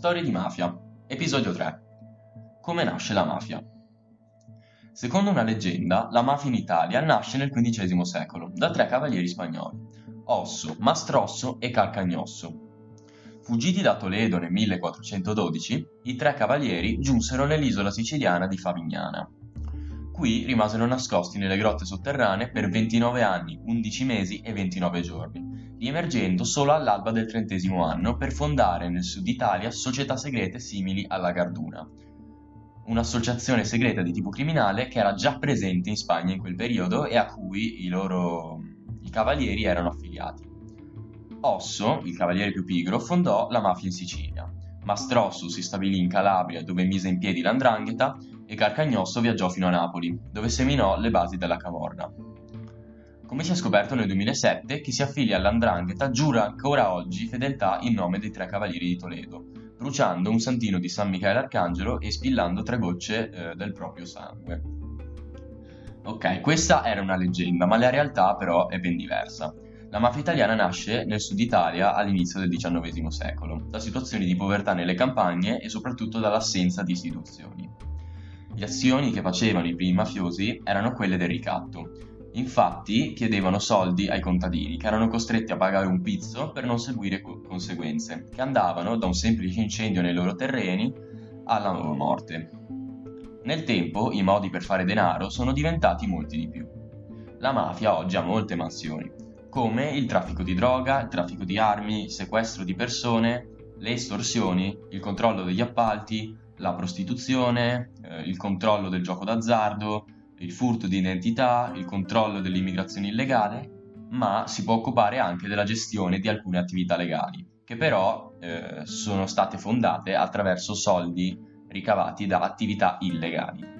Storie di mafia, episodio 3. Come nasce la mafia? Secondo una leggenda, la mafia in Italia nasce nel XV secolo da tre cavalieri spagnoli, Osso, Mastrosso e Calcagnosso. Fuggiti da Toledo nel 1412, i tre cavalieri giunsero nell'isola siciliana di Favignana. Qui rimasero nascosti nelle grotte sotterranee per 29 anni, 11 mesi e 29 giorni, riemergendo solo all'alba del trentesimo anno per fondare nel sud Italia società segrete simili alla Garduna, un'associazione segreta di tipo criminale che era già presente in Spagna in quel periodo e a cui i loro i cavalieri erano affiliati. Osso, il cavaliere più pigro, fondò la mafia in Sicilia. Mastrosso si stabilì in Calabria dove mise in piedi l'andrangheta e Carcagnosso viaggiò fino a Napoli, dove seminò le basi della Camorra. Come si è scoperto nel 2007, chi si affilia all'andrangheta giura ancora oggi fedeltà in nome dei tre cavalieri di Toledo, bruciando un santino di San Michele Arcangelo e spillando tre gocce eh, del proprio sangue. Ok, questa era una leggenda, ma la realtà però è ben diversa. La mafia italiana nasce nel sud Italia all'inizio del XIX secolo, da situazioni di povertà nelle campagne e soprattutto dall'assenza di istituzioni. Le azioni che facevano i primi mafiosi erano quelle del ricatto. Infatti chiedevano soldi ai contadini che erano costretti a pagare un pizzo per non seguire co- conseguenze, che andavano da un semplice incendio nei loro terreni alla loro morte. Nel tempo i modi per fare denaro sono diventati molti di più. La mafia oggi ha molte mansioni, come il traffico di droga, il traffico di armi, il sequestro di persone, le estorsioni, il controllo degli appalti, la prostituzione, eh, il controllo del gioco d'azzardo, il furto di identità, il controllo dell'immigrazione illegale, ma si può occupare anche della gestione di alcune attività legali, che però eh, sono state fondate attraverso soldi ricavati da attività illegali.